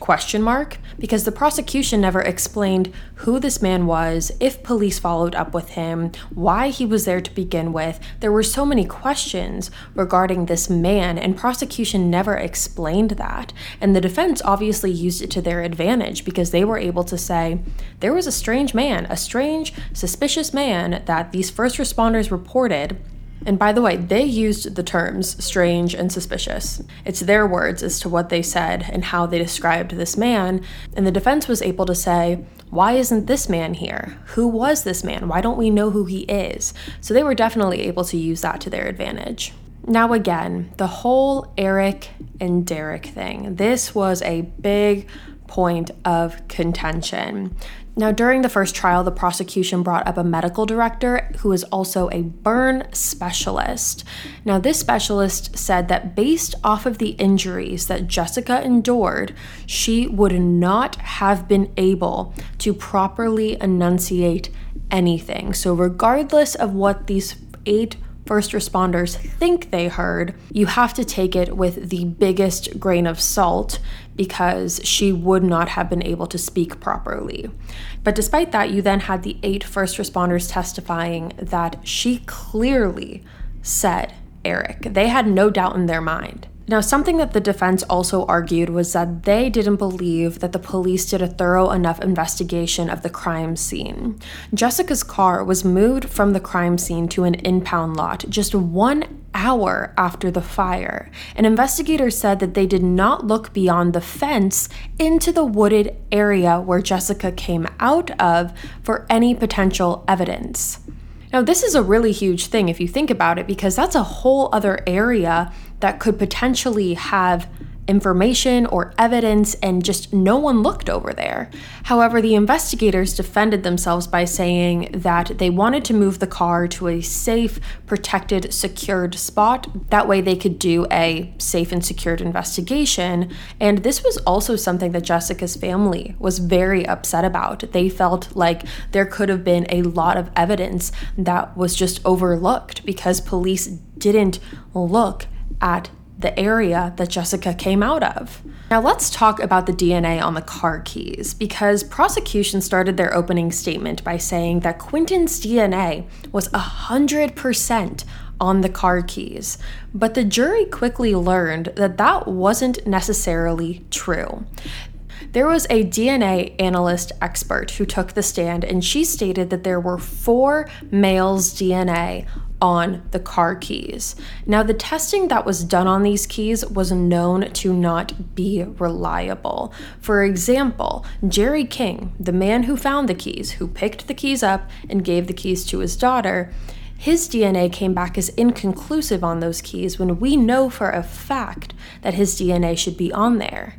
question mark because the prosecution never explained who this man was, if police followed up with him, why he was there to begin with. There were so many questions regarding this man and prosecution never explained that. And the defense obviously used it to their advantage because they were able to say there was a strange man, a strange suspicious man that these first responders reported and by the way, they used the terms strange and suspicious. It's their words as to what they said and how they described this man. And the defense was able to say, why isn't this man here? Who was this man? Why don't we know who he is? So they were definitely able to use that to their advantage. Now, again, the whole Eric and Derek thing, this was a big point of contention. Now, during the first trial, the prosecution brought up a medical director who is also a burn specialist. Now, this specialist said that based off of the injuries that Jessica endured, she would not have been able to properly enunciate anything. So, regardless of what these eight first responders think they heard, you have to take it with the biggest grain of salt because she would not have been able to speak properly. But despite that, you then had the eight first responders testifying that she clearly said Eric. They had no doubt in their mind. Now, something that the defense also argued was that they didn't believe that the police did a thorough enough investigation of the crime scene. Jessica's car was moved from the crime scene to an impound lot just one hour after the fire. An investigator said that they did not look beyond the fence into the wooded area where Jessica came out of for any potential evidence. Now, this is a really huge thing if you think about it, because that's a whole other area that could potentially have information or evidence, and just no one looked over there. However, the investigators defended themselves by saying that they wanted to move the car to a safe, protected, secured spot. That way, they could do a safe and secured investigation. And this was also something that Jessica's family was very upset about. They felt like there could have been a lot of evidence that was just overlooked because police didn't look at the area that Jessica came out of. Now, let's talk about the DNA on the car keys because prosecution started their opening statement by saying that Quinton's DNA was 100% on the car keys, but the jury quickly learned that that wasn't necessarily true. There was a DNA analyst expert who took the stand, and she stated that there were four males' DNA on the car keys. Now, the testing that was done on these keys was known to not be reliable. For example, Jerry King, the man who found the keys, who picked the keys up and gave the keys to his daughter, his DNA came back as inconclusive on those keys when we know for a fact that his DNA should be on there.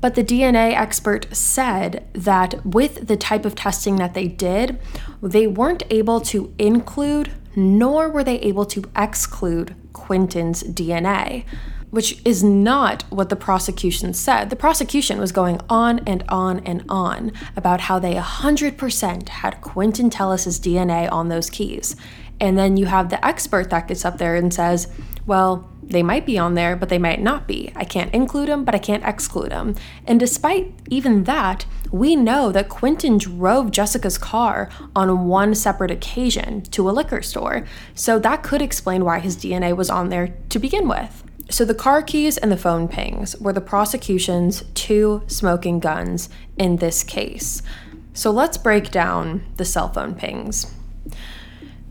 But the DNA expert said that with the type of testing that they did, they weren't able to include nor were they able to exclude Quinton's DNA, which is not what the prosecution said. The prosecution was going on and on and on about how they 100% had Quinton Tellis's DNA on those keys. And then you have the expert that gets up there and says, well, they might be on there, but they might not be. I can't include them, but I can't exclude them. And despite even that, we know that Quinton drove Jessica's car on one separate occasion to a liquor store. So that could explain why his DNA was on there to begin with. So the car keys and the phone pings were the prosecution's two smoking guns in this case. So let's break down the cell phone pings.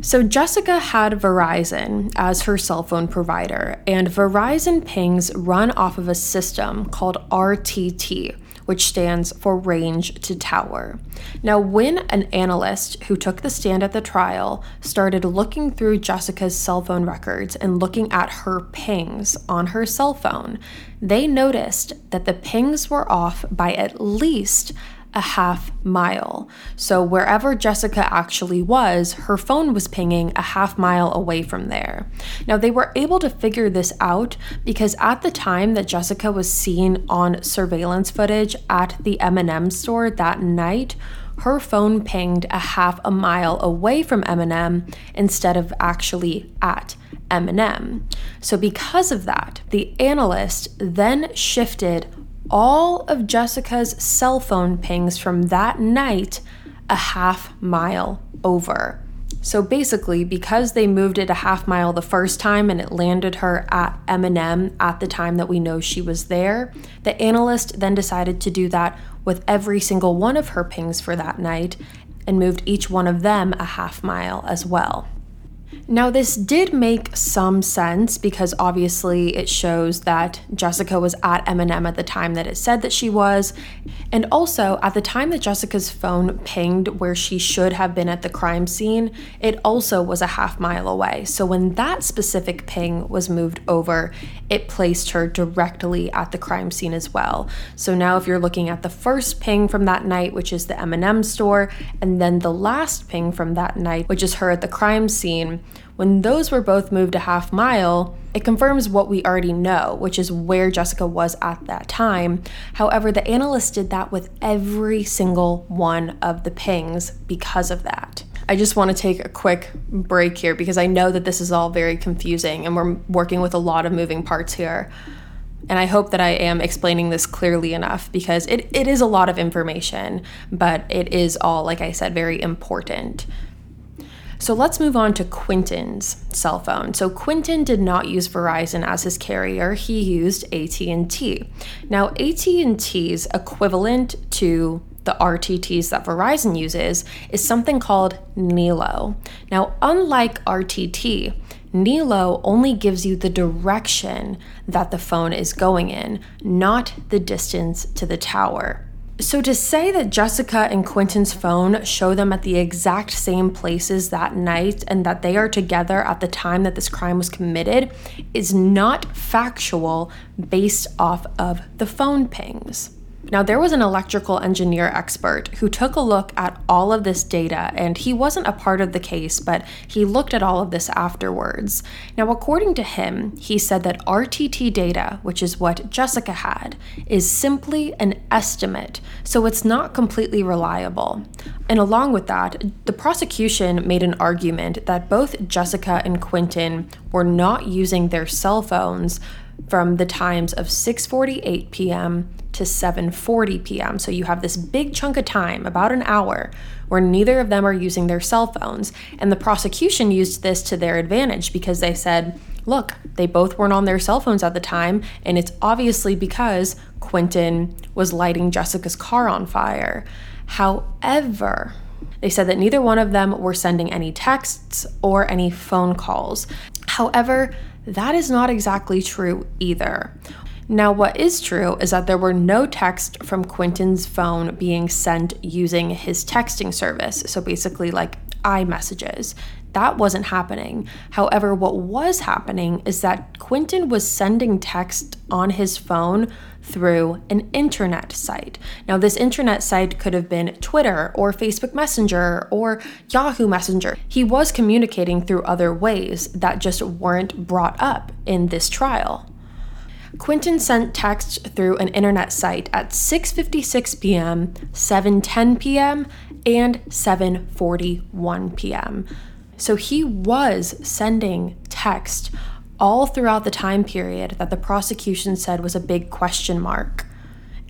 So, Jessica had Verizon as her cell phone provider, and Verizon pings run off of a system called RTT, which stands for Range to Tower. Now, when an analyst who took the stand at the trial started looking through Jessica's cell phone records and looking at her pings on her cell phone, they noticed that the pings were off by at least a half mile. So, wherever Jessica actually was, her phone was pinging a half mile away from there. Now, they were able to figure this out because at the time that Jessica was seen on surveillance footage at the M&M store that night, her phone pinged a half a mile away from M&M instead of actually at M&M. So because of that, the analyst then shifted all of Jessica's cell phone pings from that night a half mile over. So basically, because they moved it a half mile the first time and it landed her at M&M at the time that we know she was there, the analyst then decided to do that with every single one of her pings for that night and moved each one of them a half mile as well. Now, this did make some sense because obviously it shows that Jessica was at M&M at the time that it said that she was. And also, at the time that Jessica's phone pinged where she should have been at the crime scene, it also was a half mile away. So when that specific ping was moved over, it placed her directly at the crime scene as well. So now if you're looking at the first ping from that night, which is the M&M store, and then the last ping from that night, which is her at the crime scene, when those were both moved a half mile, it confirms what we already know, which is where Jessica was at that time. However, the analyst did that with every single one of the pings because of that. I just want to take a quick break here because I know that this is all very confusing and we're working with a lot of moving parts here. And I hope that I am explaining this clearly enough because it, it is a lot of information, but it is all, like I said, very important. So let's move on to Quinton's cell phone. So Quinton did not use Verizon as his carrier. He used AT&T. Now AT&T's equivalent to the RTTs that Verizon uses is something called NILO. Now, unlike RTT, NILO only gives you the direction that the phone is going in, not the distance to the tower. So, to say that Jessica and Quinton's phone show them at the exact same places that night and that they are together at the time that this crime was committed is not factual based off of the phone pings. Now, there was an electrical engineer expert who took a look at all of this data, and he wasn't a part of the case, but he looked at all of this afterwards. Now, according to him, he said that RTT data, which is what Jessica had, is simply an estimate, so it's not completely reliable. And along with that, the prosecution made an argument that both Jessica and Quinton were not using their cell phones from the times of 6:48 p.m. to 7:40 p.m. So you have this big chunk of time, about an hour, where neither of them are using their cell phones, and the prosecution used this to their advantage because they said, "Look, they both weren't on their cell phones at the time, and it's obviously because Quinton was lighting Jessica's car on fire." However, they said that neither one of them were sending any texts or any phone calls. However, that is not exactly true either. Now, what is true is that there were no texts from Quinton's phone being sent using his texting service. So basically, like iMessages. That wasn't happening. However, what was happening is that Quinton was sending text on his phone through an internet site. Now, this internet site could have been Twitter or Facebook Messenger or Yahoo Messenger. He was communicating through other ways that just weren't brought up in this trial. Quinton sent text through an internet site at 6:56 p.m., 7:10 p.m., and 7:41 p.m. So he was sending text all throughout the time period that the prosecution said was a big question mark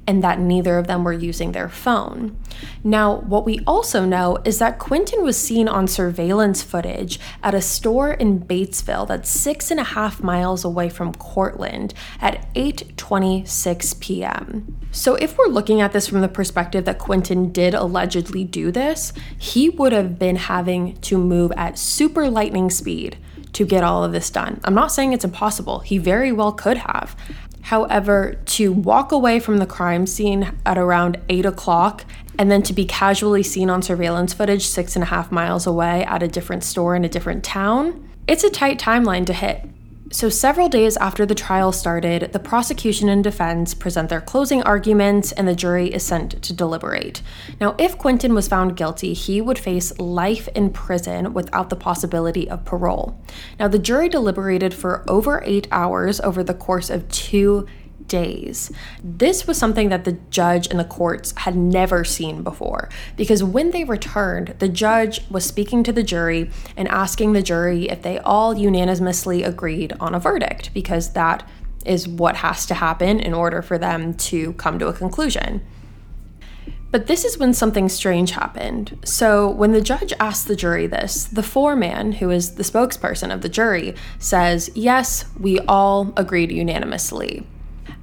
and that neither of them were using their phone. Now, what we also know is that Quinton was seen on surveillance footage at a store in Batesville that's six and a half miles away from Courtland at 8:26 p.m. So if we're looking at this from the perspective that Quinton did allegedly do this, he would have been having to move at super lightning speed to get all of this done. I'm not saying it's impossible. He very well could have. However, to walk away from the crime scene at around 8 o'clock and then to be casually seen on surveillance footage six and a half miles away at a different store in a different town, it's a tight timeline to hit. So, several days after the trial started, the prosecution and defense present their closing arguments and the jury is sent to deliberate. Now, if Quinton was found guilty, he would face life in prison without the possibility of parole. Now, the jury deliberated for over eight hours over the course of two days. This was something that the judge and the courts had never seen before because when they returned, the judge was speaking to the jury and asking the jury if they all unanimously agreed on a verdict because that is what has to happen in order for them to come to a conclusion. But this is when something strange happened. So, when the judge asked the jury this, the foreman, who is the spokesperson of the jury, says, Yes, we all agreed unanimously.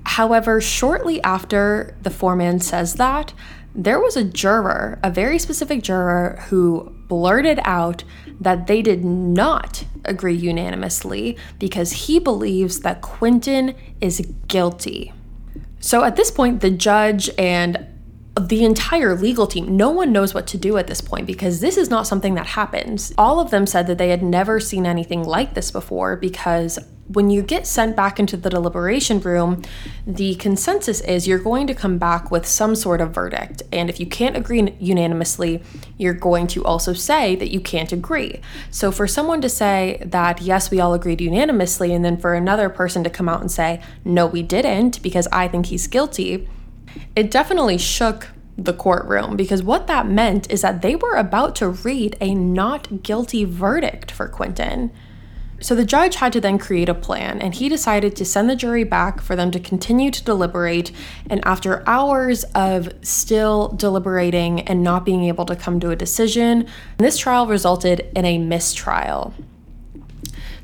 However, shortly after the foreman says that, there was a juror, a very specific juror, who blurted out that they did not agree unanimously because he believes that Quinton is guilty. So at this point, the judge and the entire legal team, no one knows what to do at this point because this is not something that happens. All of them said that they had never seen anything like this before because when you get sent back into the deliberation room, the consensus is you're going to come back with some sort of verdict. And if you can't agree unanimously, you're going to also say that you can't agree. So for someone to say that, yes, we all agreed unanimously, and then for another person to come out and say, no, we didn't, because I think he's guilty, it definitely shook the courtroom because what that meant is that they were about to read a not guilty verdict for Quinton. So the judge had to then create a plan, and he decided to send the jury back for them to continue to deliberate. And after hours of still deliberating and not being able to come to a decision, this trial resulted in a mistrial.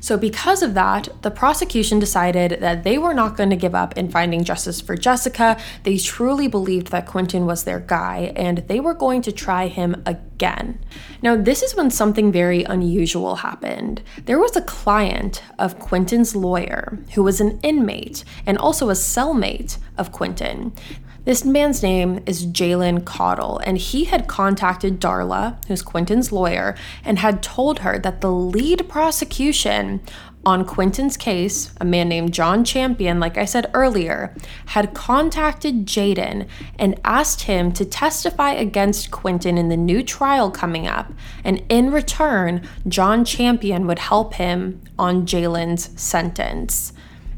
So, because of that, the prosecution decided that they were not going to give up in finding justice for Jessica. They truly believed that Quinton was their guy and they were going to try him again. Now, this is when something very unusual happened. There was a client of Quinton's lawyer who was an inmate and also a cellmate of Quinton. This man's name is Jalen Caudle, and he had contacted Darla, who's Quinton's lawyer, and had told her that the lead prosecution on Quinton's case, a man named John Champion, like I said earlier, had contacted Jaden and asked him to testify against Quinton in the new trial coming up. And in return, John Champion would help him on Jalen's sentence.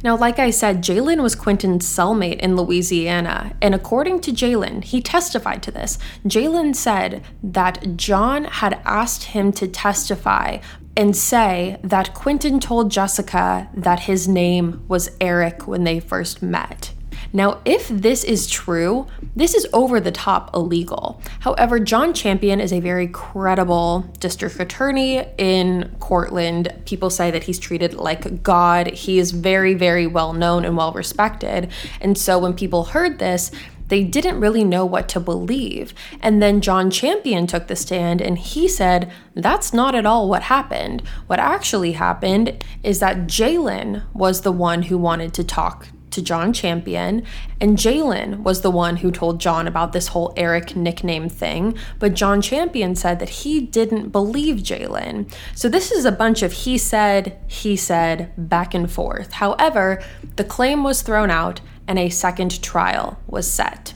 Now, like I said, Jalen was Quinton's cellmate in Louisiana, and according to Jalen, he testified to this. Jalen said that John had asked him to testify and say that Quinton told Jessica that his name was Eric when they first met. Now, if this is true, this is over the top illegal. However, John Champion is a very credible district attorney in Courtland. People say that he's treated like God. He is very, very well known and well respected. And so when people heard this, they didn't really know what to believe. And then John Champion took the stand and he said, That's not at all what happened. What actually happened is that Jalen was the one who wanted to talk to John Champion, and Jalen was the one who told John about this whole Eric nickname thing. But John Champion said that he didn't believe Jalen. So this is a bunch of he said, he said, back and forth. However, the claim was thrown out and a second trial was set.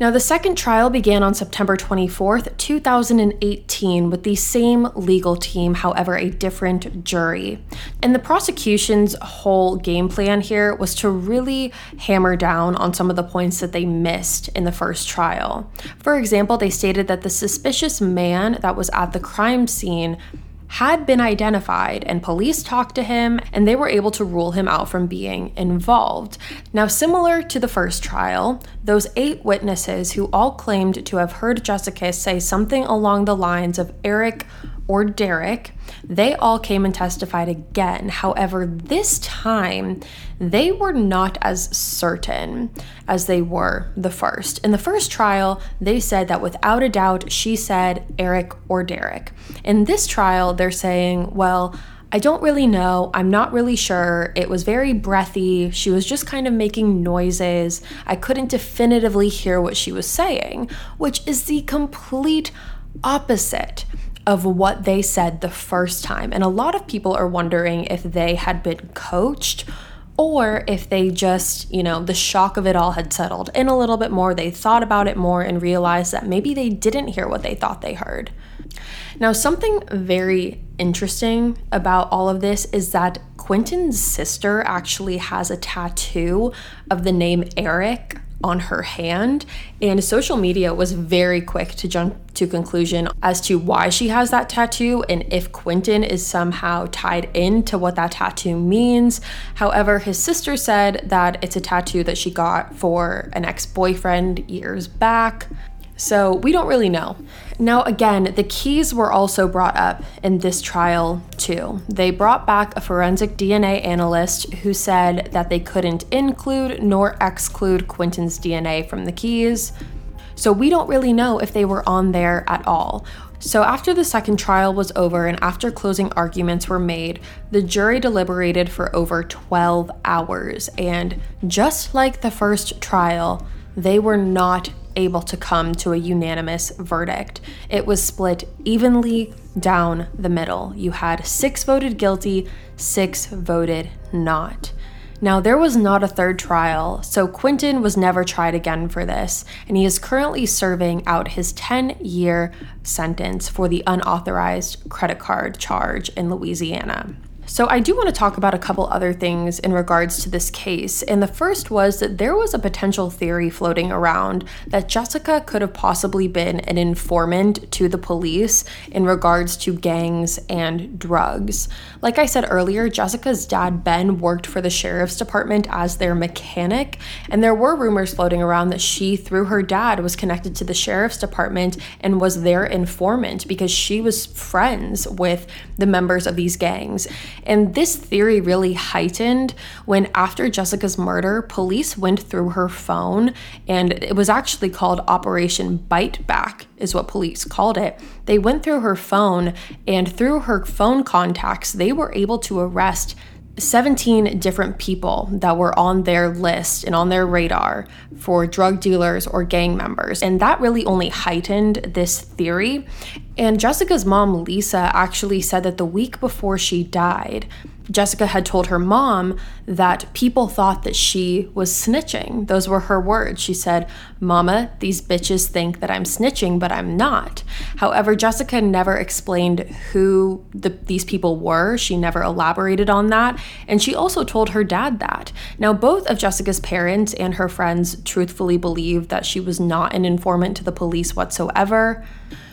Now, the second trial began on September 24th, 2018, with the same legal team, however, a different jury. And the prosecution's whole game plan here was to really hammer down on some of the points that they missed in the first trial. For example, they stated that the suspicious man that was at the crime scene had been identified, and police talked to him and they were able to rule him out from being involved. Now, similar to the first trial, those eight witnesses who all claimed to have heard Jessica say something along the lines of Eric or Derek, they all came and testified again. However, this time they were not as certain as they were the first. In the first trial, they said that without a doubt, she said Eric or Derek. In this trial, they're saying, well, I don't really know. I'm not really sure. It was very breathy. She was just kind of making noises. I couldn't definitively hear what she was saying, which is the complete opposite of what they said the first time. And a lot of people are wondering if they had been coached or if they just, you know, the shock of it all had settled in a little bit more. They thought about it more and realized that maybe they didn't hear what they thought they heard. Now, something very interesting about all of this is that Quinton's sister actually has a tattoo of the name Eric on her hand and social media was very quick to jump to conclusion as to why she has that tattoo and if Quinton is somehow tied into what that tattoo means. However, his sister said that it's a tattoo that she got for an ex-boyfriend years back. So we don't really know. Now, again, the keys were also brought up in this trial, too. They brought back a forensic DNA analyst who said that they couldn't include nor exclude Quinton's DNA from the keys. So we don't really know if they were on there at all. So, after the second trial was over and after closing arguments were made, the jury deliberated for over 12 hours. And just like the first trial, they were not able to come to a unanimous verdict. It was split evenly down the middle. You had six voted guilty, six voted not. Now, there was not a third trial, so Quinton was never tried again for this, and he is currently serving out his 10 year sentence for the unauthorized credit card charge in Louisiana. So, I do want to talk about a couple other things in regards to this case. And the first was that there was a potential theory floating around that Jessica could have possibly been an informant to the police in regards to gangs and drugs. Like I said earlier, Jessica's dad, Ben, worked for the sheriff's department as their mechanic. And there were rumors floating around that she, through her dad, was connected to the sheriff's department and was their informant because she was friends with the members of these gangs. And this theory really heightened when, after Jessica's murder, police went through her phone, and it was actually called Operation Bite Back, is what police called it. They went through her phone, and through her phone contacts, they were able to arrest 17 different people that were on their list and on their radar for drug dealers or gang members. And that really only heightened this theory. And Jessica's mom, Lisa, actually said that the week before she died, Jessica had told her mom that people thought that she was snitching. Those were her words. She said, Mama, these bitches think that I'm snitching, but I'm not. However, Jessica never explained who the, these people were. She never elaborated on that. And she also told her dad that. Now, both of Jessica's parents and her friends truthfully believed that she was not an informant to the police whatsoever.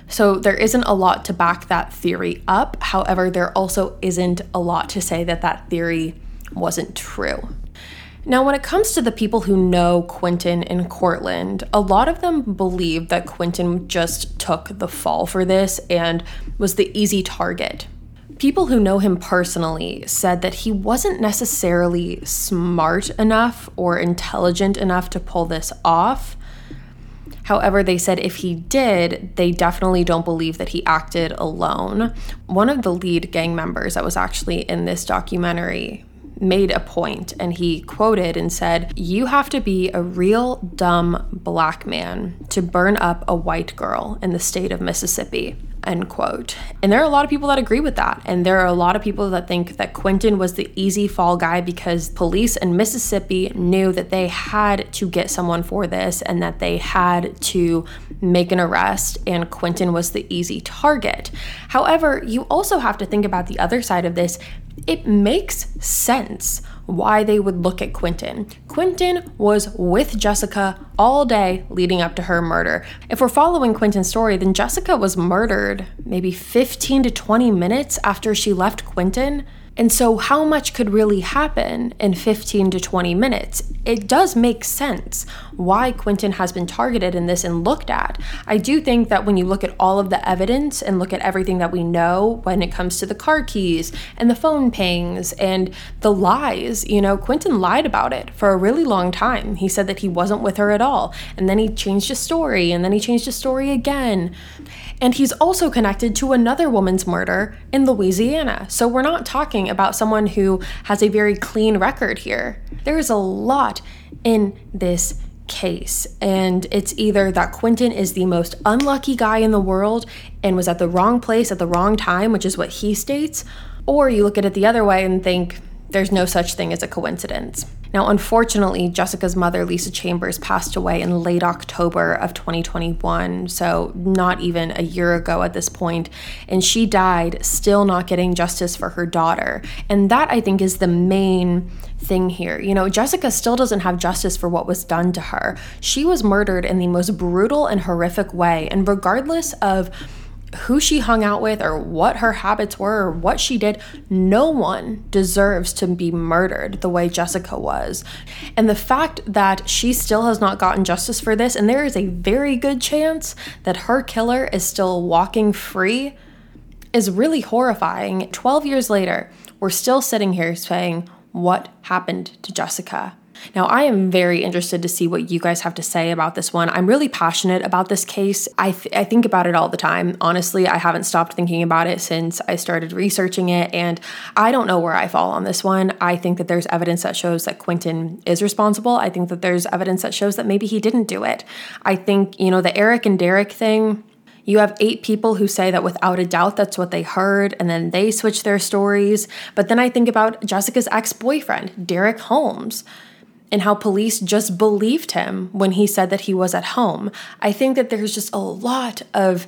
So there isn't a lot to back that theory up. However, there also isn't a lot to say that that theory wasn't true. Now, when it comes to the people who know Quinton and Courtland, a lot of them believe that Quinton just took the fall for this and was the easy target. People who know him personally said that he wasn't necessarily smart enough or intelligent enough to pull this off, However, they said if he did, they definitely don't believe that he acted alone. One of the lead gang members that was actually in this documentary made a point and he quoted and said, You have to be a real dumb black man to burn up a white girl in the state of Mississippi end quote. And there are a lot of people that agree with that. And there are a lot of people that think that Quinton was the easy fall guy because police in Mississippi knew that they had to get someone for this and that they had to make an arrest, and Quinton was the easy target. However, you also have to think about the other side of this. It makes sense why they would look at Quinton. Quinton was with Jessica all day leading up to her murder. If we're following Quinton's story, then Jessica was murdered maybe 15 to 20 minutes after she left Quinton. And so, how much could really happen in 15 to 20 minutes? It does make sense why Quinton has been targeted in this and looked at. I do think that when you look at all of the evidence and look at everything that we know when it comes to the car keys and the phone pings and the lies, you know, Quinton lied about it for a really long time. He said that he wasn't with her at all. And then he changed his story and then he changed his story again. And he's also connected to another woman's murder in Louisiana. So we're not talking about someone who has a very clean record here. There is a lot in this case. And it's either that Quinton is the most unlucky guy in the world and was at the wrong place at the wrong time, which is what he states, or you look at it the other way and think there's no such thing as a coincidence. Now, unfortunately, Jessica's mother, Lisa Chambers, passed away in late October of 2021, so not even a year ago at this point, and she died still not getting justice for her daughter. And that, I think, is the main thing here. You know, Jessica still doesn't have justice for what was done to her. She was murdered in the most brutal and horrific way, and regardless of who she hung out with or what her habits were or what she did, no one deserves to be murdered the way Jessica was. And the fact that she still has not gotten justice for this, and there is a very good chance that her killer is still walking free, is really horrifying. 12 years later, we're still sitting here saying, What happened to Jessica? Now, I am very interested to see what you guys have to say about this one. I'm really passionate about this case. I, th- I think about it all the time. Honestly, I haven't stopped thinking about it since I started researching it, and I don't know where I fall on this one. I think that there's evidence that shows that Quinton is responsible. I think that there's evidence that shows that maybe he didn't do it. I think, you know, the Eric and Derek thing. You have eight people who say that without a doubt that's what they heard, and then they switch their stories. But then I think about Jessica's ex boyfriend, Derek Holmes and how police just believed him when he said that he was at home. I think that there's just a lot of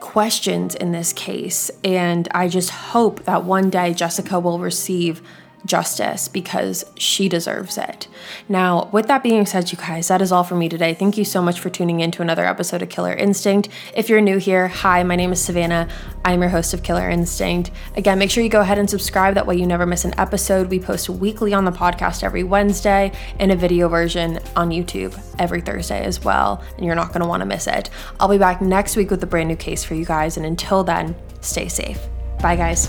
questions in this case, and I just hope that one day Jessica will receive justice because she deserves it. Now, with that being said, you guys, that is all for me today. Thank you so much for tuning in to another episode of Killer Instinct. If you're new here, hi, my name is Savannah. I'm your host of Killer Instinct. Again, make sure you go ahead and subscribe. That way, you never miss an episode. We post weekly on the podcast every Wednesday and a video version on YouTube every Thursday as well. And you're not going to want to miss it. I'll be back next week with a brand new case for you guys. And until then, stay safe. Bye, guys.